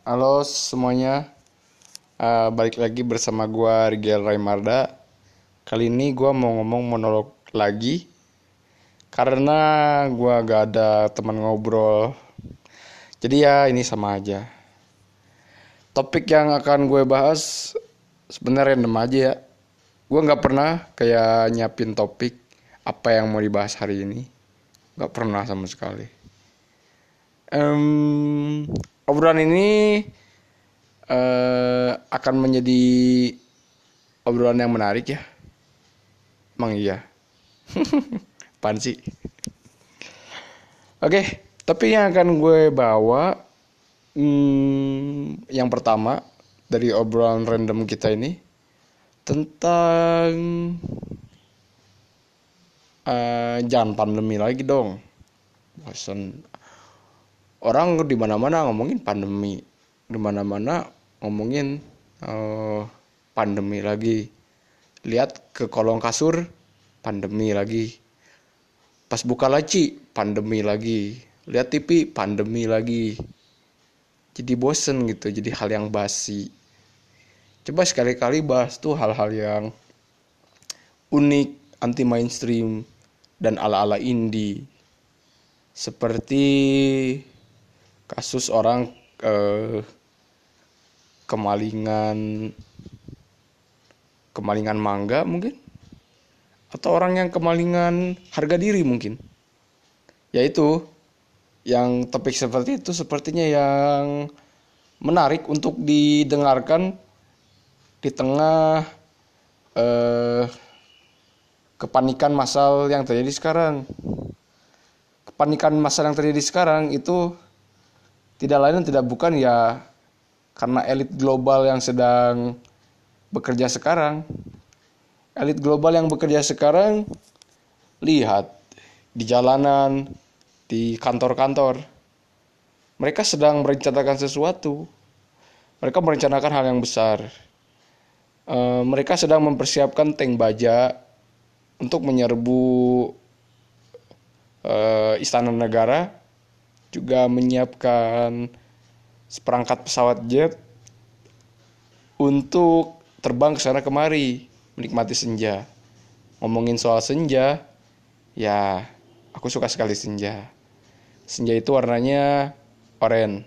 Halo semuanya, Eh, balik lagi bersama gua Rigel Raimarda. Kali ini gua mau ngomong monolog lagi karena gua gak ada teman ngobrol. Jadi ya ini sama aja. Topik yang akan gue bahas sebenarnya random aja ya. Gua nggak pernah kayak nyiapin topik apa yang mau dibahas hari ini. Gak pernah sama sekali. Em, obrolan ini eh, akan menjadi obrolan yang menarik ya. Emang iya. Apaan sih? Oke, tapi yang akan gue bawa hmm, yang pertama dari obrolan random kita ini tentang eh, jangan pandemi lagi dong. Bosan orang di mana-mana ngomongin pandemi di mana-mana ngomongin eh, pandemi lagi. Lihat ke kolong kasur pandemi lagi. Pas buka laci pandemi lagi. Lihat TV pandemi lagi. Jadi bosen gitu jadi hal yang basi. Coba sekali-kali bahas tuh hal-hal yang unik anti mainstream dan ala-ala indie. Seperti kasus orang eh, kemalingan kemalingan mangga mungkin? Atau orang yang kemalingan harga diri mungkin? Yaitu yang topik seperti itu sepertinya yang menarik untuk didengarkan di tengah eh, kepanikan massal yang terjadi sekarang. Kepanikan massal yang terjadi sekarang itu tidak lain dan tidak bukan ya karena elit global yang sedang bekerja sekarang. Elit global yang bekerja sekarang lihat di jalanan, di kantor-kantor. Mereka sedang merencanakan sesuatu. Mereka merencanakan hal yang besar. Eh, mereka sedang mempersiapkan tank baja untuk menyerbu eh, istana negara juga menyiapkan seperangkat pesawat jet untuk terbang ke sana kemari menikmati senja. Ngomongin soal senja, ya aku suka sekali senja. Senja itu warnanya oranye.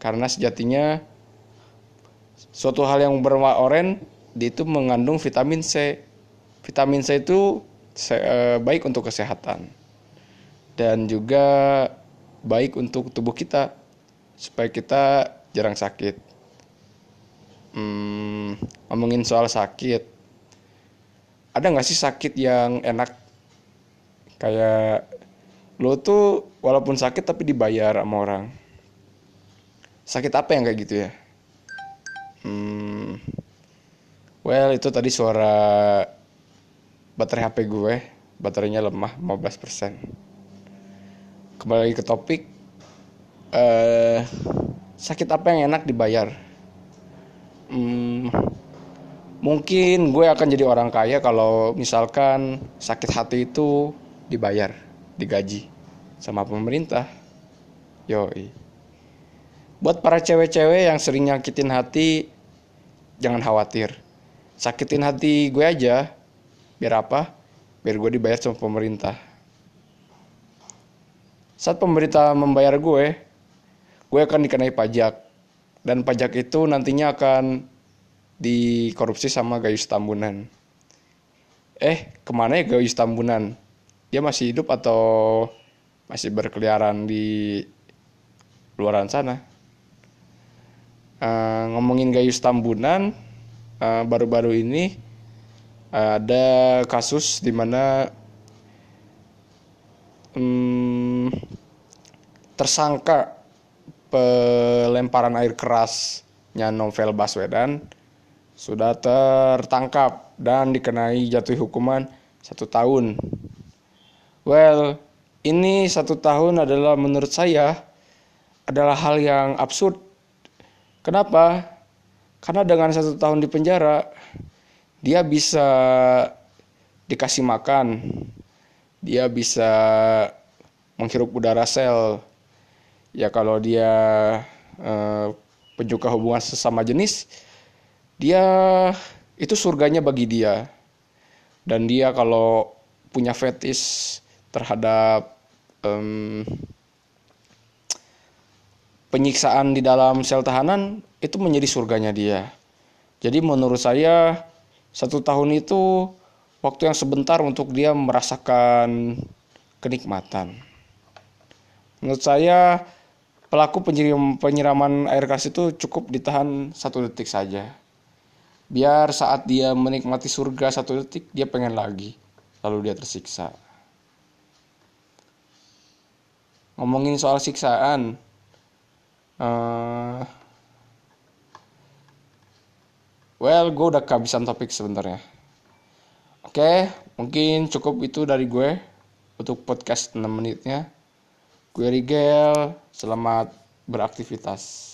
Karena sejatinya suatu hal yang berwarna oranye itu mengandung vitamin C. Vitamin C itu eh, baik untuk kesehatan dan juga baik untuk tubuh kita supaya kita jarang sakit. Hmm, ngomongin soal sakit, ada nggak sih sakit yang enak? Kayak lo tuh walaupun sakit tapi dibayar sama orang. Sakit apa yang kayak gitu ya? Hmm, well itu tadi suara baterai HP gue, baterainya lemah 15%. Kembali lagi ke topik, eh sakit apa yang enak dibayar? Hmm, mungkin gue akan jadi orang kaya kalau misalkan sakit hati itu dibayar, digaji sama pemerintah. Yoi. Buat para cewek-cewek yang sering nyakitin hati, jangan khawatir. Sakitin hati gue aja, biar apa? Biar gue dibayar sama pemerintah. Saat pemerintah membayar gue, gue akan dikenai pajak. Dan pajak itu nantinya akan dikorupsi sama Gayus Tambunan. Eh, ke mana ya Gayus Tambunan? Dia masih hidup atau masih berkeliaran di luaran sana? Eh, ngomongin Gayus Tambunan, eh, baru-baru ini ada kasus di mana tersangka pelemparan air kerasnya Novel Baswedan sudah tertangkap dan dikenai jatuh hukuman satu tahun. Well, ini satu tahun adalah menurut saya adalah hal yang absurd. Kenapa? Karena dengan satu tahun di penjara, dia bisa dikasih makan, dia bisa menghirup udara sel. Ya kalau dia eh, penyuka hubungan sesama jenis, dia itu surganya bagi dia. Dan dia kalau punya fetis terhadap um, penyiksaan di dalam sel tahanan itu menjadi surganya dia. Jadi menurut saya satu tahun itu waktu yang sebentar untuk dia merasakan kenikmatan. Menurut saya pelaku penyiram, penyiraman air keras itu cukup ditahan satu detik saja. Biar saat dia menikmati surga satu detik dia pengen lagi, lalu dia tersiksa. Ngomongin soal siksaan, uh, well gue udah kehabisan topik sebenarnya oke okay, mungkin cukup itu dari gue untuk podcast 6 menitnya gue Rigel selamat beraktivitas